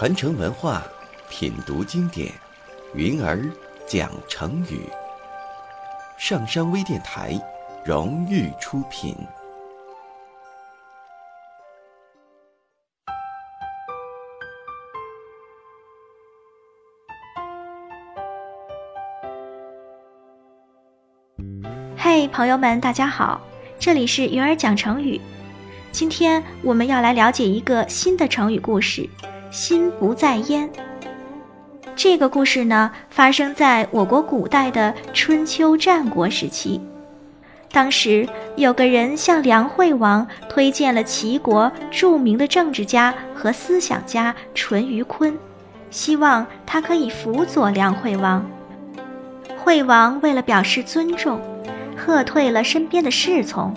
传承文化，品读经典，云儿讲成语。上山微电台荣誉出品。嘿，朋友们，大家好，这里是云儿讲成语。今天我们要来了解一个新的成语故事“心不在焉”。这个故事呢，发生在我国古代的春秋战国时期。当时有个人向梁惠王推荐了齐国著名的政治家和思想家淳于髡，希望他可以辅佐梁惠王。惠王为了表示尊重，喝退了身边的侍从。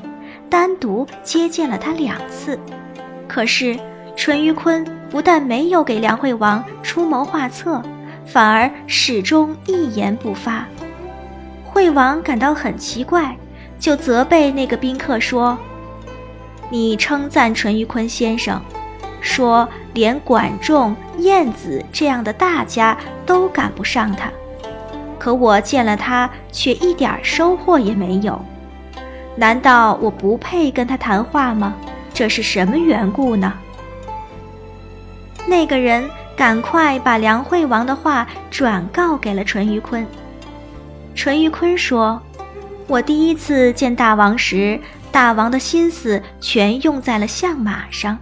单独接见了他两次，可是淳于髡不但没有给梁惠王出谋划策，反而始终一言不发。惠王感到很奇怪，就责备那个宾客说：“你称赞淳于髡先生，说连管仲、晏子这样的大家都赶不上他，可我见了他却一点收获也没有。”难道我不配跟他谈话吗？这是什么缘故呢？那个人赶快把梁惠王的话转告给了淳于髡。淳于髡说：“我第一次见大王时，大王的心思全用在了相马上；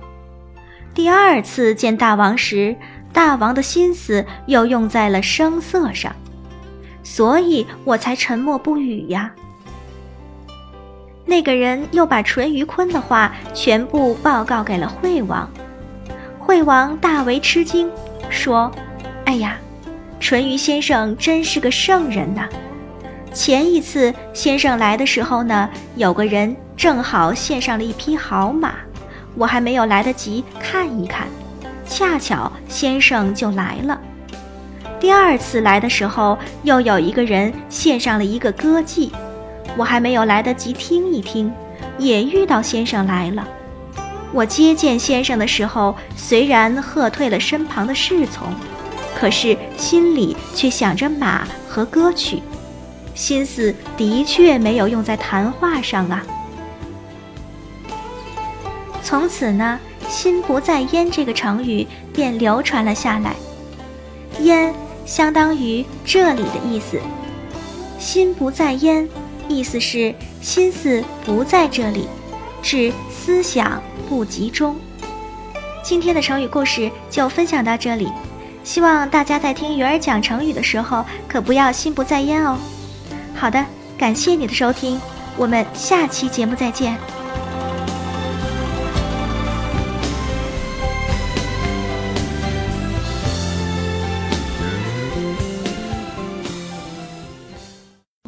第二次见大王时，大王的心思又用在了声色上，所以我才沉默不语呀。”那个人又把淳于髡的话全部报告给了惠王，惠王大为吃惊，说：“哎呀，淳于先生真是个圣人呐！前一次先生来的时候呢，有个人正好献上了一匹好马，我还没有来得及看一看，恰巧先生就来了。第二次来的时候，又有一个人献上了一个歌妓。”我还没有来得及听一听，也遇到先生来了。我接见先生的时候，虽然喝退了身旁的侍从，可是心里却想着马和歌曲，心思的确没有用在谈话上啊。从此呢，“心不在焉”这个成语便流传了下来。焉相当于这里的意思，心不在焉。意思是心思不在这里，指思想不集中。今天的成语故事就分享到这里，希望大家在听鱼儿讲成语的时候，可不要心不在焉哦。好的，感谢你的收听，我们下期节目再见。